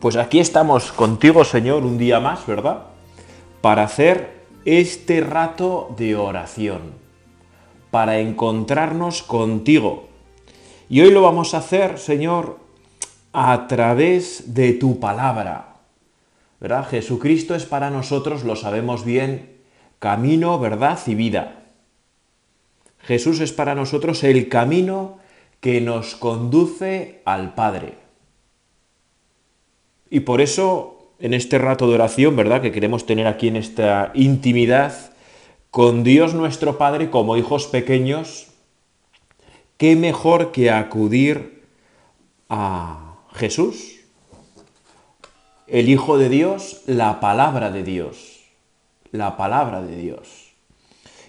Pues aquí estamos contigo, Señor, un día más, ¿verdad? Para hacer este rato de oración, para encontrarnos contigo. Y hoy lo vamos a hacer, Señor, a través de tu palabra. ¿Verdad? Jesucristo es para nosotros, lo sabemos bien, camino, verdad y vida. Jesús es para nosotros el camino que nos conduce al Padre. Y por eso, en este rato de oración, ¿verdad? Que queremos tener aquí en esta intimidad con Dios nuestro Padre como hijos pequeños, qué mejor que acudir a Jesús, el Hijo de Dios, la palabra de Dios, la palabra de Dios.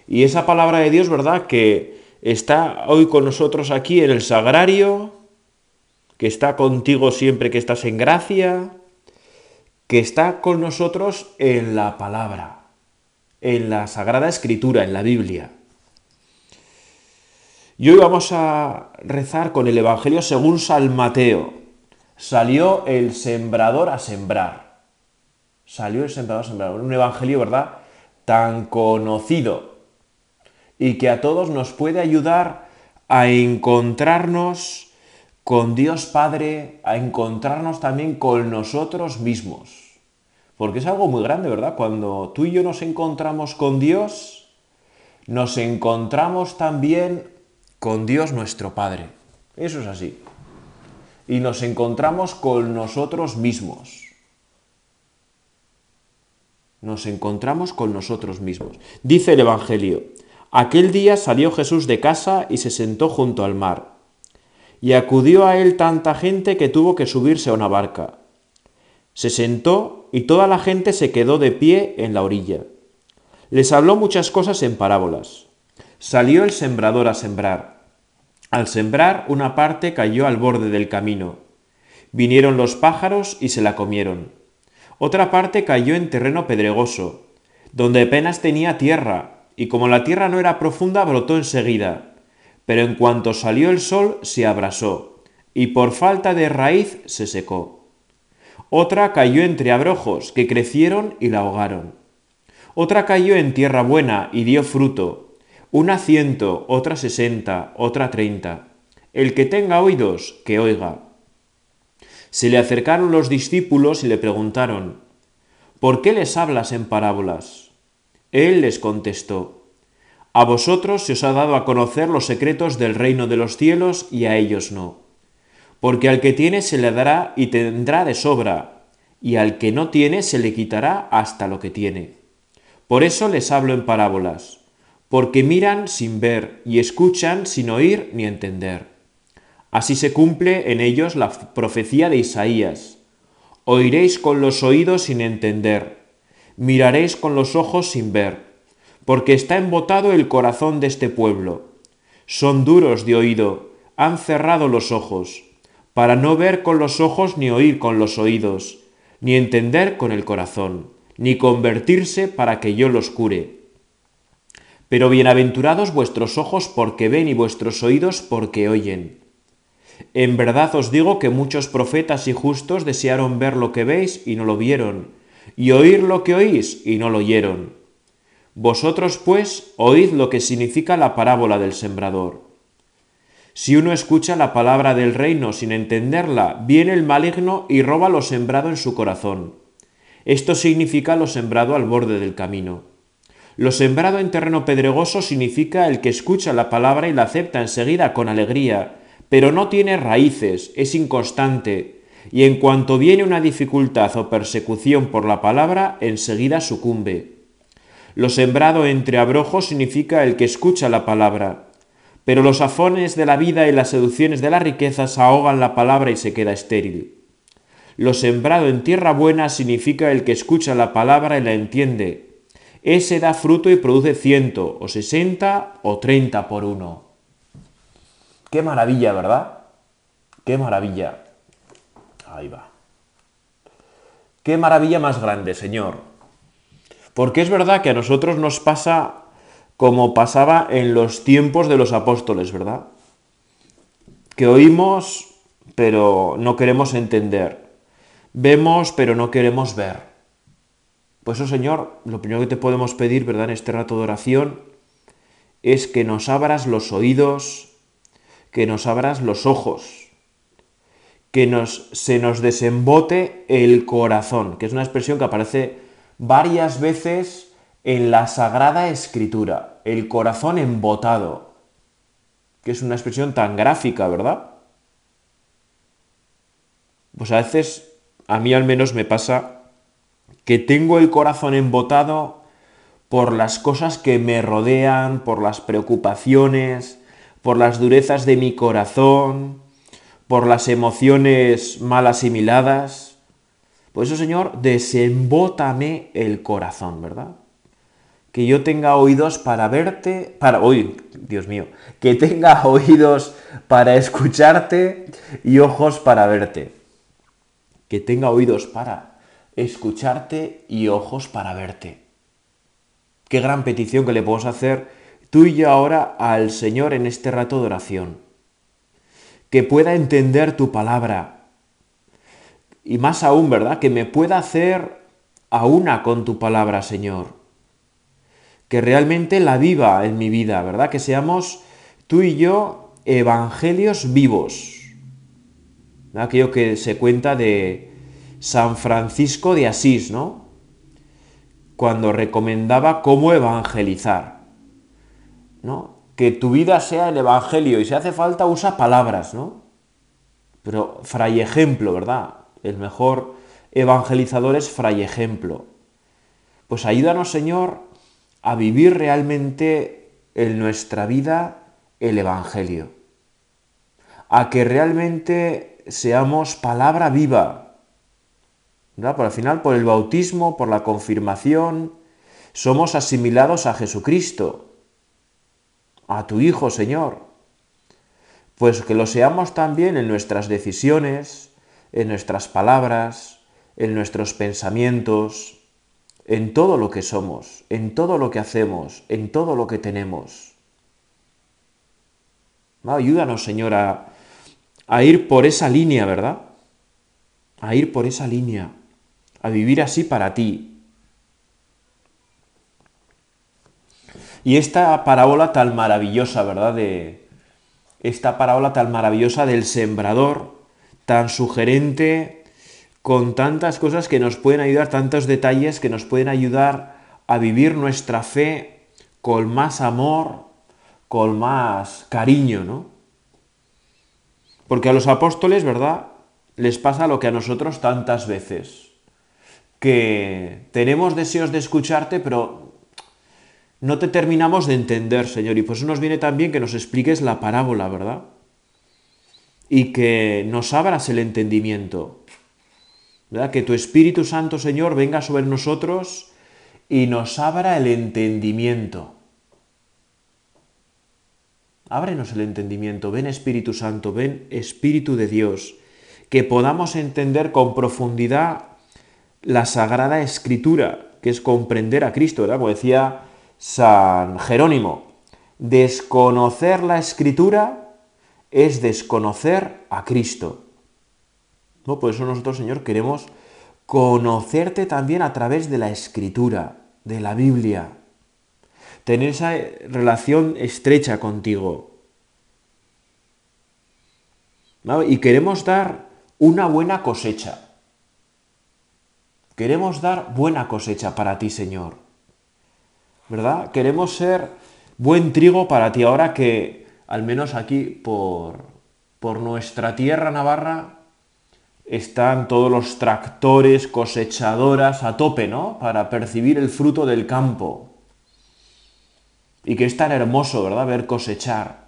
Y esa palabra de Dios, ¿verdad? Que está hoy con nosotros aquí en el sagrario, que está contigo siempre que estás en gracia, que está con nosotros en la palabra, en la Sagrada Escritura, en la Biblia. Y hoy vamos a rezar con el Evangelio según San Mateo. Salió el sembrador a sembrar. Salió el sembrador a sembrar. Un Evangelio, ¿verdad? Tan conocido y que a todos nos puede ayudar a encontrarnos con Dios Padre, a encontrarnos también con nosotros mismos. Porque es algo muy grande, ¿verdad? Cuando tú y yo nos encontramos con Dios, nos encontramos también con Dios nuestro Padre. Eso es así. Y nos encontramos con nosotros mismos. Nos encontramos con nosotros mismos. Dice el Evangelio, aquel día salió Jesús de casa y se sentó junto al mar y acudió a él tanta gente que tuvo que subirse a una barca. Se sentó y toda la gente se quedó de pie en la orilla. Les habló muchas cosas en parábolas. Salió el sembrador a sembrar. Al sembrar una parte cayó al borde del camino. Vinieron los pájaros y se la comieron. Otra parte cayó en terreno pedregoso, donde apenas tenía tierra, y como la tierra no era profunda, brotó enseguida pero en cuanto salió el sol se abrasó, y por falta de raíz se secó. Otra cayó entre abrojos, que crecieron y la ahogaron. Otra cayó en tierra buena y dio fruto, una ciento, otra sesenta, otra treinta. El que tenga oídos, que oiga. Se le acercaron los discípulos y le preguntaron, ¿Por qué les hablas en parábolas? Él les contestó, a vosotros se os ha dado a conocer los secretos del reino de los cielos y a ellos no. Porque al que tiene se le dará y tendrá de sobra, y al que no tiene se le quitará hasta lo que tiene. Por eso les hablo en parábolas, porque miran sin ver y escuchan sin oír ni entender. Así se cumple en ellos la profecía de Isaías. Oiréis con los oídos sin entender, miraréis con los ojos sin ver porque está embotado el corazón de este pueblo. Son duros de oído, han cerrado los ojos, para no ver con los ojos ni oír con los oídos, ni entender con el corazón, ni convertirse para que yo los cure. Pero bienaventurados vuestros ojos porque ven y vuestros oídos porque oyen. En verdad os digo que muchos profetas y justos desearon ver lo que veis y no lo vieron, y oír lo que oís y no lo oyeron. Vosotros, pues, oíd lo que significa la parábola del sembrador. Si uno escucha la palabra del reino sin entenderla, viene el maligno y roba lo sembrado en su corazón. Esto significa lo sembrado al borde del camino. Lo sembrado en terreno pedregoso significa el que escucha la palabra y la acepta enseguida con alegría, pero no tiene raíces, es inconstante, y en cuanto viene una dificultad o persecución por la palabra, enseguida sucumbe. Lo sembrado entre abrojos significa el que escucha la palabra, pero los afones de la vida y las seducciones de las riquezas ahogan la palabra y se queda estéril. Lo sembrado en tierra buena significa el que escucha la palabra y la entiende. Ese da fruto y produce ciento, o sesenta, o treinta por uno. Qué maravilla, ¿verdad? Qué maravilla. Ahí va. Qué maravilla más grande, Señor. Porque es verdad que a nosotros nos pasa como pasaba en los tiempos de los apóstoles, ¿verdad? Que oímos, pero no queremos entender. Vemos, pero no queremos ver. Pues eso, Señor, lo primero que te podemos pedir, ¿verdad?, en este rato de oración, es que nos abras los oídos, que nos abras los ojos, que nos, se nos desembote el corazón, que es una expresión que aparece varias veces en la Sagrada Escritura, el corazón embotado, que es una expresión tan gráfica, ¿verdad? Pues a veces a mí al menos me pasa que tengo el corazón embotado por las cosas que me rodean, por las preocupaciones, por las durezas de mi corazón, por las emociones mal asimiladas. Por eso, Señor, desembótame el corazón, ¿verdad? Que yo tenga oídos para verte, para, uy, Dios mío, que tenga oídos para escucharte y ojos para verte que tenga oídos para escucharte y ojos para verte. Qué gran petición que le podemos hacer tú y yo ahora al Señor en este rato de oración. Que pueda entender tu palabra. Y más aún, ¿verdad? Que me pueda hacer a una con tu palabra, Señor. Que realmente la viva en mi vida, ¿verdad? Que seamos tú y yo evangelios vivos aquello que se cuenta de San Francisco de Asís, ¿no? Cuando recomendaba cómo evangelizar, ¿no? Que tu vida sea el Evangelio y si hace falta usa palabras, ¿no? Pero fray ejemplo, ¿verdad? El mejor evangelizador es fray ejemplo. Pues ayúdanos, Señor, a vivir realmente en nuestra vida el Evangelio. A que realmente seamos palabra viva. Por al final, por el bautismo, por la confirmación, somos asimilados a Jesucristo, a tu Hijo, Señor. Pues que lo seamos también en nuestras decisiones, en nuestras palabras, en nuestros pensamientos, en todo lo que somos, en todo lo que hacemos, en todo lo que tenemos. Ayúdanos, Señor, a, a ir por esa línea, ¿verdad? A ir por esa línea, a vivir así para ti. Y esta parábola tan maravillosa, ¿verdad? De esta parábola tan maravillosa del sembrador, tan sugerente, con tantas cosas que nos pueden ayudar, tantos detalles que nos pueden ayudar a vivir nuestra fe con más amor, con más cariño, ¿no? Porque a los apóstoles, ¿verdad? Les pasa lo que a nosotros tantas veces, que tenemos deseos de escucharte, pero no te terminamos de entender, Señor. Y por eso nos viene también que nos expliques la parábola, ¿verdad? Y que nos abras el entendimiento. ¿Verdad? Que tu Espíritu Santo, Señor, venga sobre nosotros y nos abra el entendimiento. Ábrenos el entendimiento, ven Espíritu Santo, ven Espíritu de Dios, que podamos entender con profundidad la Sagrada Escritura, que es comprender a Cristo, ¿verdad? Como decía San Jerónimo, desconocer la Escritura es desconocer a Cristo. ¿No? Por eso nosotros, Señor, queremos conocerte también a través de la Escritura, de la Biblia, tener esa relación estrecha contigo. Y queremos dar una buena cosecha. Queremos dar buena cosecha para ti, Señor. ¿Verdad? Queremos ser buen trigo para ti ahora que, al menos aquí por, por nuestra tierra navarra, están todos los tractores, cosechadoras a tope, ¿no? Para percibir el fruto del campo. Y que es tan hermoso, ¿verdad? Ver cosechar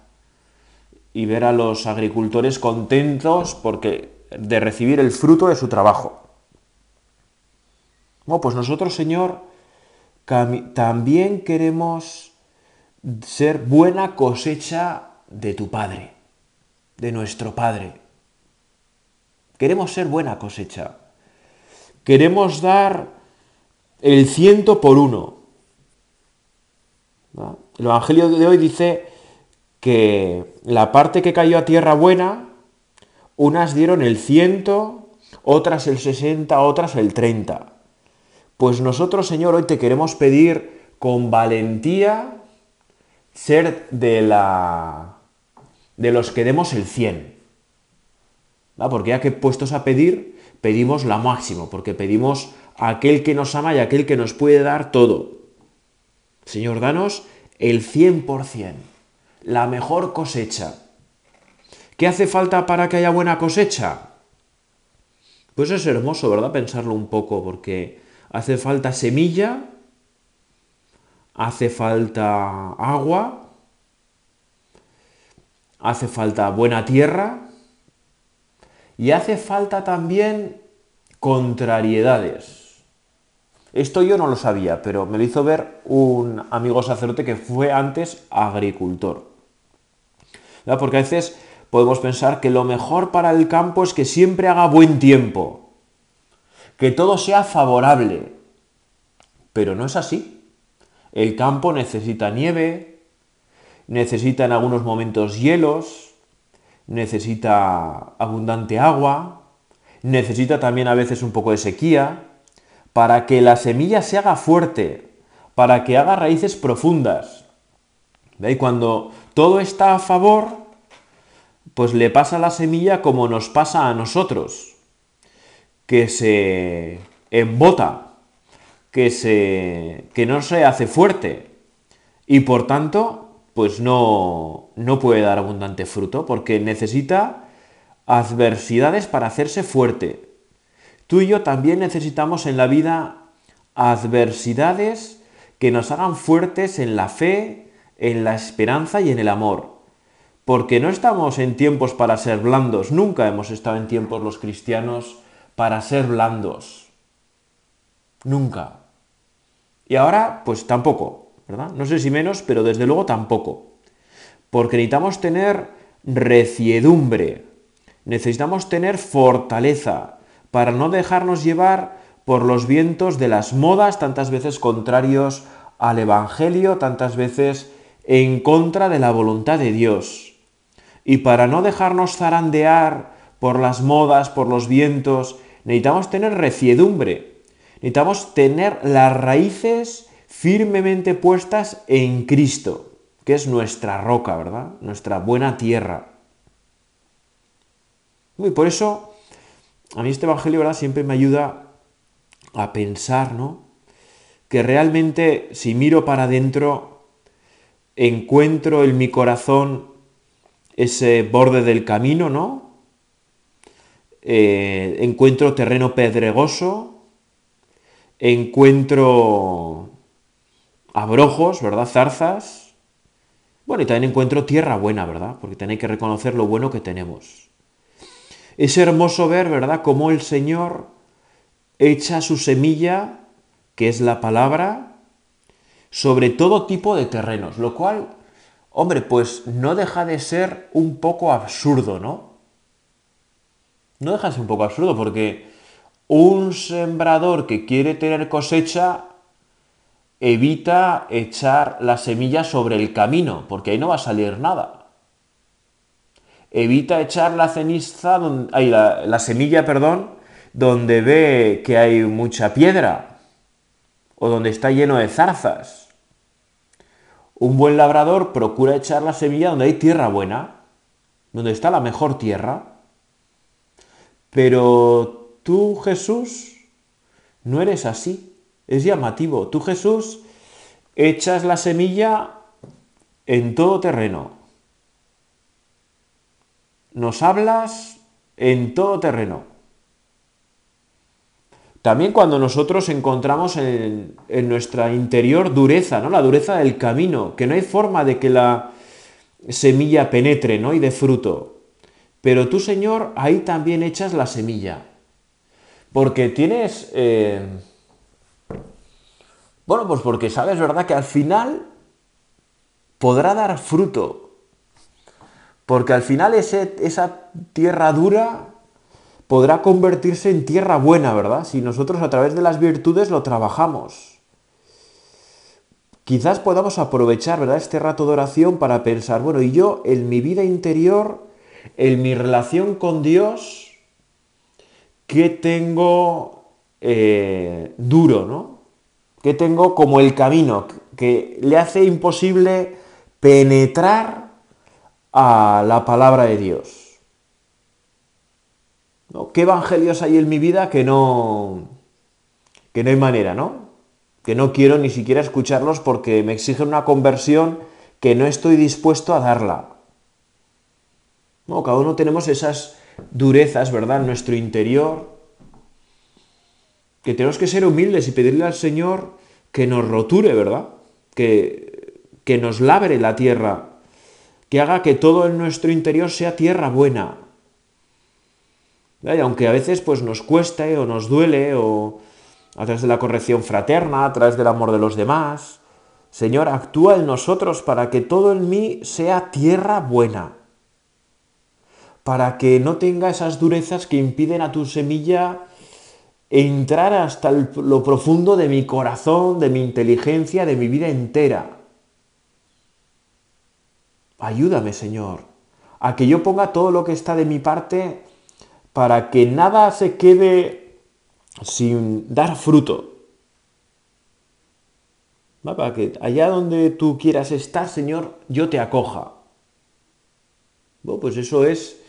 y ver a los agricultores contentos porque de recibir el fruto de su trabajo. Bueno, pues nosotros, Señor, también queremos ser buena cosecha de tu Padre, de nuestro Padre. Queremos ser buena cosecha. Queremos dar el ciento por uno. El Evangelio de hoy dice que la parte que cayó a tierra buena, unas dieron el ciento, otras el sesenta, otras el treinta. Pues nosotros, Señor, hoy te queremos pedir con valentía ser de la de los que demos el 100. Porque ya que puestos a pedir, pedimos la máximo, porque pedimos a aquel que nos ama y a aquel que nos puede dar todo. Señor, danos el 100%, la mejor cosecha. ¿Qué hace falta para que haya buena cosecha? Pues es hermoso, ¿verdad? Pensarlo un poco, porque hace falta semilla, hace falta agua, hace falta buena tierra y hace falta también contrariedades. Esto yo no lo sabía, pero me lo hizo ver un amigo sacerdote que fue antes agricultor. Porque a veces podemos pensar que lo mejor para el campo es que siempre haga buen tiempo que todo sea favorable. Pero no es así. El campo necesita nieve, necesita en algunos momentos hielos, necesita abundante agua, necesita también a veces un poco de sequía, para que la semilla se haga fuerte, para que haga raíces profundas. Y cuando todo está a favor, pues le pasa a la semilla como nos pasa a nosotros que se embota, que, se, que no se hace fuerte y por tanto pues no, no puede dar abundante fruto porque necesita adversidades para hacerse fuerte. Tú y yo también necesitamos en la vida adversidades que nos hagan fuertes en la fe, en la esperanza y en el amor. Porque no estamos en tiempos para ser blandos, nunca hemos estado en tiempos los cristianos para ser blandos. Nunca. Y ahora, pues tampoco, ¿verdad? No sé si menos, pero desde luego tampoco. Porque necesitamos tener reciedumbre, necesitamos tener fortaleza para no dejarnos llevar por los vientos de las modas, tantas veces contrarios al Evangelio, tantas veces en contra de la voluntad de Dios. Y para no dejarnos zarandear por las modas, por los vientos necesitamos tener reciedumbre, necesitamos tener las raíces firmemente puestas en Cristo, que es nuestra roca, ¿verdad? Nuestra buena tierra. Y por eso, a mí este Evangelio, ¿verdad? Siempre me ayuda a pensar, ¿no? Que realmente, si miro para adentro, encuentro en mi corazón ese borde del camino, ¿no? Eh, encuentro terreno pedregoso, encuentro abrojos, ¿verdad? Zarzas. Bueno, y también encuentro tierra buena, ¿verdad? Porque tenéis que reconocer lo bueno que tenemos. Es hermoso ver, ¿verdad?, cómo el Señor echa su semilla, que es la palabra, sobre todo tipo de terrenos, lo cual, hombre, pues no deja de ser un poco absurdo, ¿no? no deja de ser un poco absurdo porque un sembrador que quiere tener cosecha evita echar la semilla sobre el camino, porque ahí no va a salir nada. Evita echar la ceniza, la, la semilla, perdón, donde ve que hay mucha piedra o donde está lleno de zarzas. Un buen labrador procura echar la semilla donde hay tierra buena, donde está la mejor tierra. Pero tú, Jesús, no eres así. Es llamativo. Tú, Jesús, echas la semilla en todo terreno. Nos hablas en todo terreno. También cuando nosotros encontramos en, nuestra interior dureza, ¿no? La dureza del camino, que no hay forma de que la semilla penetre, ¿no? Y de fruto pero tú, Señor, ahí también echas la semilla. Porque tienes... Eh, bueno, pues porque sabes, ¿verdad? Que al final podrá dar fruto. Porque al final esa tierra dura podrá convertirse en tierra buena, ¿verdad? Si nosotros a través de las virtudes lo trabajamos. Quizás podamos aprovechar, ¿verdad?, este rato de oración para pensar, bueno, y yo en mi vida interior, en mi relación con Dios, ¿qué tengo eh, duro, ¿no? ¿Qué tengo como el camino que le hace imposible penetrar a la palabra de Dios? ¿Qué evangelios hay en mi vida que no, que no hay manera, ¿no? Que no quiero ni siquiera escucharlos porque me exigen una conversión que no estoy dispuesto a darla. No, cada uno tenemos esas durezas, ¿verdad?, en nuestro interior, que tenemos que ser humildes y pedirle al Señor que nos roture, ¿verdad? Que, que nos labre la tierra, que haga que todo en nuestro interior sea tierra buena, aunque a veces pues, nos cueste o nos duele, o a través de la corrección fraterna, a través del amor de los demás, Señor, actúa en nosotros para que todo en mí sea tierra buena, para que no tenga esas durezas que impiden a tu semilla entrar hasta lo profundo de mi corazón, de mi inteligencia, de mi vida entera. Ayúdame, Señor, a que yo ponga todo lo que está de mi parte para que nada se quede sin dar fruto. Para que allá donde tú quieras estar, Señor, yo te acoja. Bueno, pues eso es,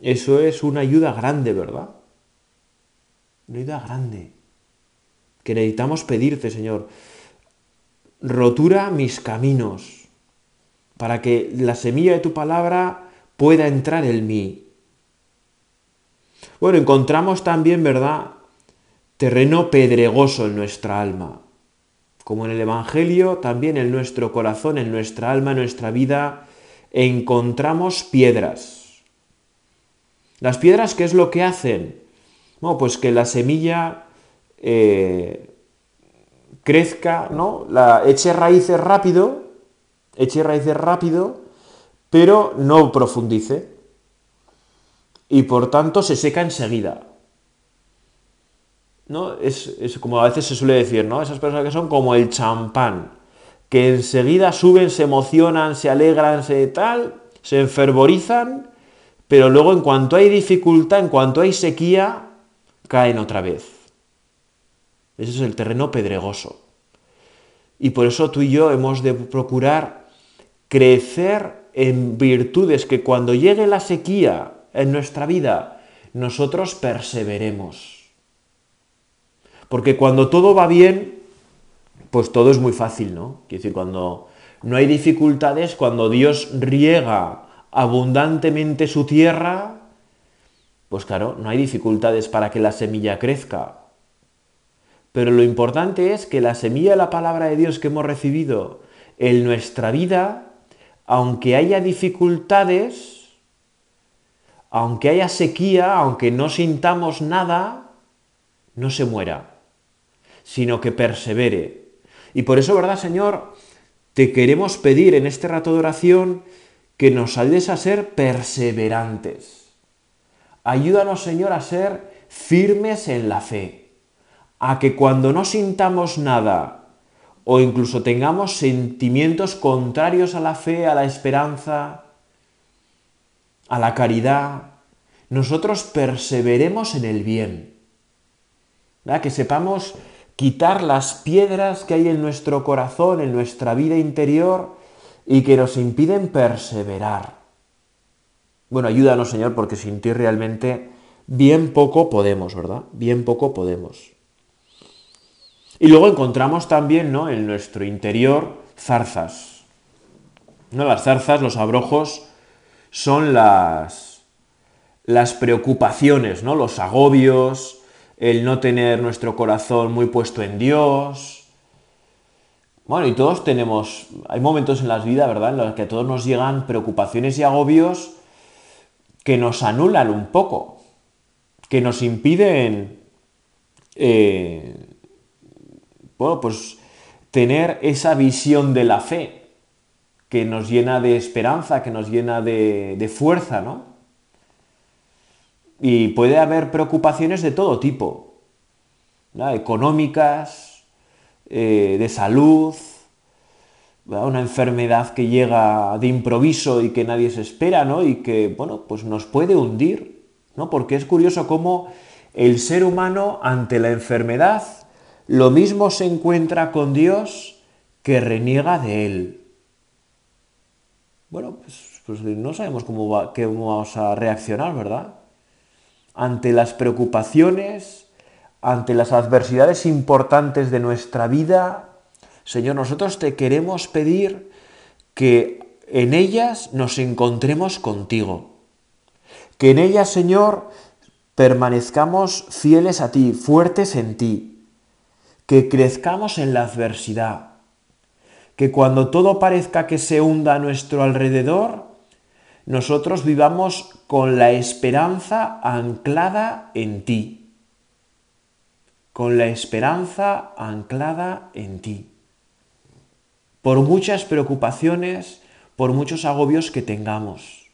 eso es una ayuda grande, ¿verdad? Una ayuda grande. Que necesitamos pedirte, Señor. Rotura mis caminos, para que la semilla de tu palabra pueda entrar en mí bueno, encontramos también, ¿verdad? Terreno pedregoso en nuestra alma. Como en el Evangelio, también en nuestro corazón, en nuestra alma, en nuestra vida, encontramos piedras. Las piedras, ¿qué es lo que hacen? Pues que la semilla eh, crezca, ¿no? La, eche raíces rápido, eche raíces rápido, pero no profundice y por tanto se seca enseguida. ¿No? Es, como a veces se suele decir, ¿no? Esas personas que son como el champán, que enseguida suben, se emocionan, se alegran, se tal, se enfervorizan, pero luego en cuanto hay dificultad, en cuanto hay sequía, caen otra vez. Ese es el terreno pedregoso. Y por eso tú y yo hemos de procurar crecer en virtudes que cuando llegue la sequía en nuestra vida, nosotros perseveremos. Porque cuando todo va bien, pues todo es muy fácil, ¿no? Quiero decir, cuando no hay dificultades, cuando Dios riega abundantemente su tierra, pues claro, no hay dificultades para que la semilla crezca. Pero lo importante es que la semilla de la palabra de Dios que hemos recibido en nuestra vida, aunque haya dificultades, aunque haya sequía, aunque no sintamos nada, no se muera, sino que persevere. Y por eso, ¿verdad, Señor? Te queremos pedir en este rato de oración que nos ayudes a ser perseverantes. Ayúdanos, Señor, a ser firmes en la fe, a que cuando no sintamos nada o incluso tengamos sentimientos contrarios a la fe, a la esperanza, a la caridad, nosotros perseveremos en el bien. Que sepamos quitar las piedras que hay en nuestro corazón, en nuestra vida interior y que nos impiden perseverar. Bueno, ayúdanos, Señor, porque sin ti realmente bien poco podemos, ¿verdad? Bien poco podemos. Y luego encontramos también, ¿no? En nuestro interior zarzas. ¿No? Las zarzas, los abrojos, son las, las preocupaciones, ¿no? los agobios, el no tener nuestro corazón muy puesto en Dios. Bueno, y todos tenemos, hay momentos en la vida, ¿verdad?, en los que a todos nos llegan preocupaciones y agobios que nos anulan un poco, que nos impiden, eh, bueno, pues tener esa visión de la fe que nos llena de esperanza, que nos llena de, fuerza, ¿no? Y puede haber preocupaciones de todo tipo, económicas, eh, de salud, una enfermedad que llega de improviso y que nadie se espera, ¿no? Y que, bueno, pues nos puede hundir, ¿no? Porque es curioso cómo el ser humano ante la enfermedad lo mismo se encuentra con Dios que reniega de Él. Bueno, pues, pues no sabemos cómo, va, cómo vamos a reaccionar, ¿verdad? Ante las preocupaciones, ante las adversidades importantes de nuestra vida, Señor, nosotros te queremos pedir que en ellas nos encontremos contigo. Que en ellas, Señor, permanezcamos fieles a ti, fuertes en ti. Que crezcamos en la adversidad. Que cuando todo parezca que se hunda a nuestro alrededor, nosotros vivamos con la esperanza anclada en ti. Con la esperanza anclada en ti por muchas preocupaciones, por muchos agobios que tengamos.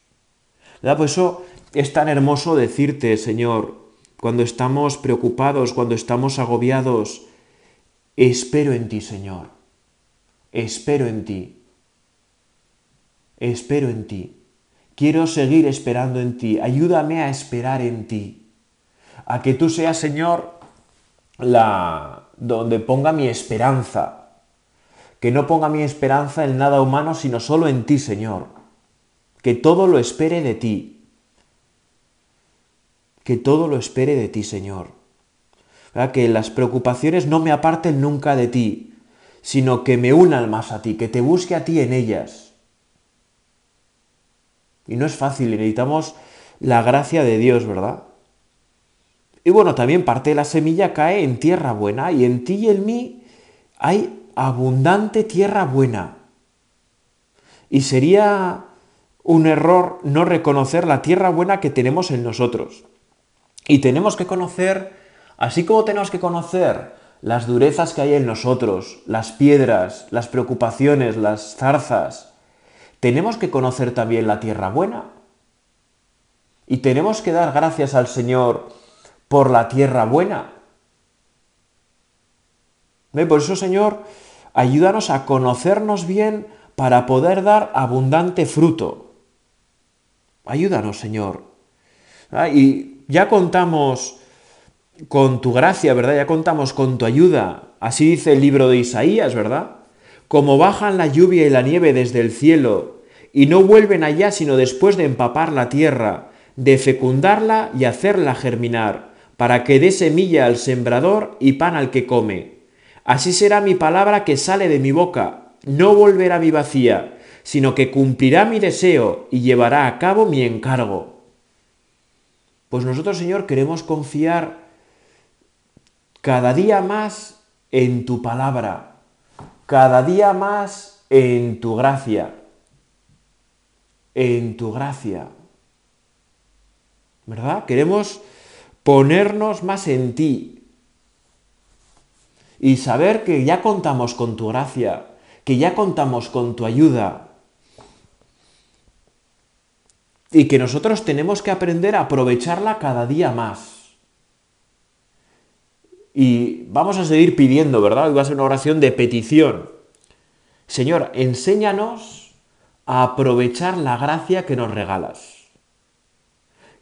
¿Verdad? Por eso es tan hermoso decirte, Señor, cuando estamos preocupados, cuando estamos agobiados, espero en ti, Señor. Espero en ti. Espero en ti. Quiero seguir esperando en ti. Ayúdame a esperar en ti. A que tú seas, Señor, la donde ponga mi esperanza, que no ponga mi esperanza en nada humano, sino solo en ti, Señor, que todo lo espere de ti, que todo lo espere de ti, Señor, que las preocupaciones no me aparten nunca de ti, sino que me unan más a ti, que te busque a ti en ellas. Y no es fácil, necesitamos la gracia de Dios, ¿verdad? Y bueno, también parte de la semilla cae en tierra buena y en ti y en mí hay abundante tierra buena. Y sería un error no reconocer la tierra buena que tenemos en nosotros. Y tenemos que conocer, así como tenemos que conocer las durezas que hay en nosotros, las piedras, las preocupaciones, las zarzas, tenemos que conocer también la tierra buena. Y tenemos que dar gracias al Señor por la tierra buena. Por eso, Señor, Ayúdanos a conocernos bien para poder dar abundante fruto. Ayúdanos, Señor. Ah, y ya contamos con tu gracia, ¿verdad? Ya contamos con tu ayuda. Así dice el libro de Isaías, ¿verdad? Como bajan la lluvia y la nieve desde el cielo, y no vuelven allá sino después de empapar la tierra, de fecundarla y hacerla germinar, para que dé semilla al sembrador y pan al que come. Así será mi palabra que sale de mi boca, no volverá mi vacía, sino que cumplirá mi deseo y llevará a cabo mi encargo. Pues nosotros, Señor, queremos confiar cada día más en tu palabra, cada día más en tu gracia, en tu gracia. ¿Verdad? Queremos ponernos más en ti, y saber que ya contamos con tu gracia, que ya contamos con tu ayuda y que nosotros tenemos que aprender a aprovecharla cada día más. Y vamos a seguir pidiendo, ¿verdad? va a ser una oración de petición. Señor, enséñanos a aprovechar la gracia que nos regalas.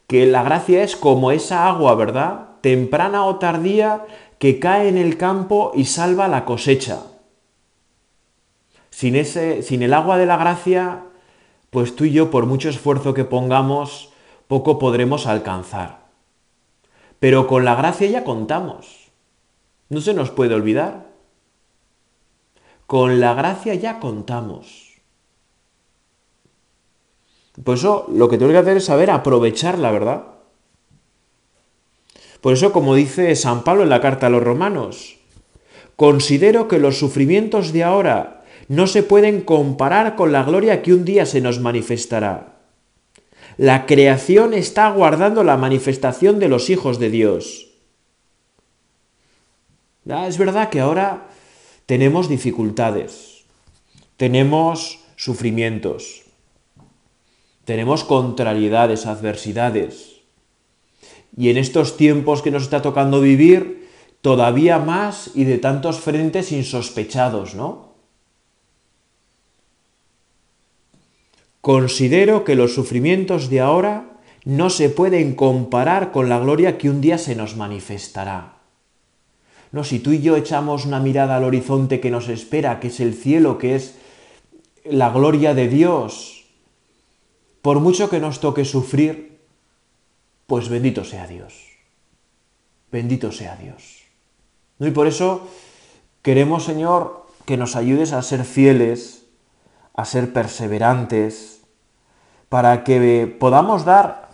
Que la gracia es como esa agua, ¿verdad? Temprana o tardía, que cae en el campo y salva la cosecha. Sin, ese, sin el agua de la gracia, pues tú y yo, por mucho esfuerzo que pongamos, poco podremos alcanzar. Pero con la gracia ya contamos. No se nos puede olvidar. Con la gracia ya contamos. Por eso lo que tengo que hacer es saber aprovecharla, ¿verdad? Por eso, como dice San Pablo en la carta a los romanos, considero que los sufrimientos de ahora no se pueden comparar con la gloria que un día se nos manifestará. La creación está aguardando la manifestación de los hijos de Dios. Es verdad que ahora tenemos dificultades, tenemos sufrimientos, tenemos contrariedades, adversidades. Y en estos tiempos que nos está tocando vivir, todavía más y de tantos frentes insospechados, ¿no? Considero que los sufrimientos de ahora no se pueden comparar con la gloria que un día se nos manifestará. No, si tú y yo echamos una mirada al horizonte que nos espera, que es el cielo, que es la gloria de Dios, por mucho que nos toque sufrir, pues bendito sea Dios. Bendito sea Dios. Y por eso queremos, Señor, que nos ayudes a ser fieles, a ser perseverantes, para que podamos dar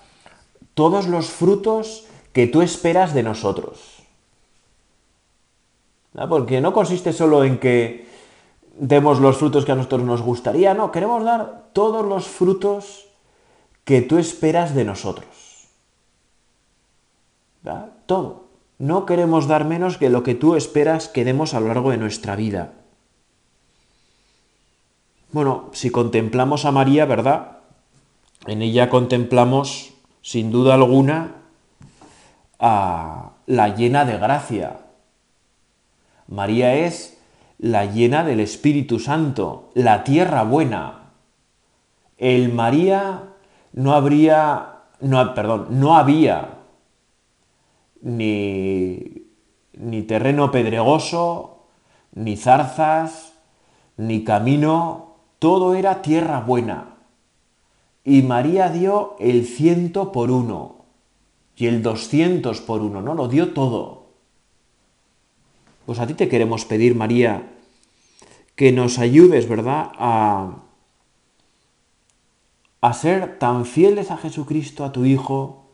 todos los frutos que tú esperas de nosotros. Porque no consiste solo en que demos los frutos que a nosotros nos gustaría, no, queremos dar todos los frutos que tú esperas de nosotros. Todo. No queremos dar menos que lo que tú esperas que demos a lo largo de nuestra vida. Bueno, si contemplamos a María, ¿verdad? En ella contemplamos, sin duda alguna, a la llena de gracia. María es la llena del Espíritu Santo, la tierra buena. El María no habría, no, perdón, no había ni, ni terreno pedregoso, ni zarzas, ni camino, todo era tierra buena. Y María dio el ciento por uno y el doscientos por uno, ¿no? Lo dio todo. Pues a ti te queremos pedir, María, que nos ayudes, ¿verdad?, a, a ser tan fieles a Jesucristo, a tu Hijo,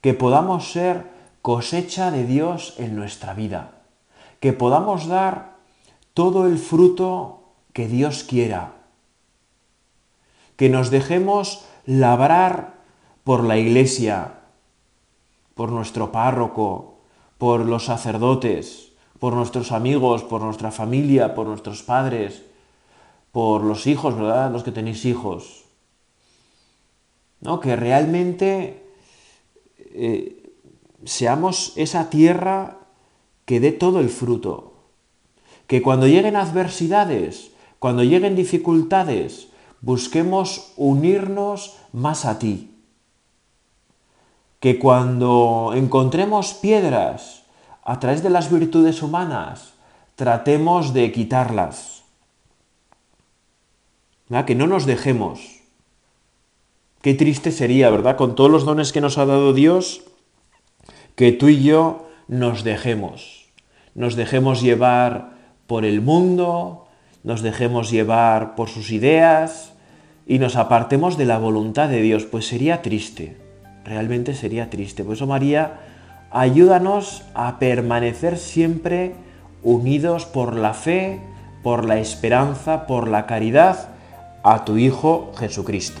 que podamos ser cosecha de Dios en nuestra vida, que podamos dar todo el fruto que Dios quiera, que nos dejemos labrar por la iglesia, por nuestro párroco, por los sacerdotes, por nuestros amigos, por nuestra familia, por nuestros padres, por los hijos, ¿verdad? Los que tenéis hijos. ¿No? Que realmente eh, seamos esa tierra que dé todo el fruto. Que cuando lleguen adversidades, cuando lleguen dificultades, busquemos unirnos más a ti. Que cuando encontremos piedras a través de las virtudes humanas, tratemos de quitarlas. Que no nos dejemos. Qué triste sería, ¿verdad? Con todos los dones que nos ha dado Dios, que tú y yo nos dejemos. Nos dejemos llevar por el mundo, nos dejemos llevar por sus ideas y nos apartemos de la voluntad de Dios, pues sería triste, realmente sería triste. Por eso María, ayúdanos a permanecer siempre unidos por la fe, por la esperanza, por la caridad a tu Hijo Jesucristo.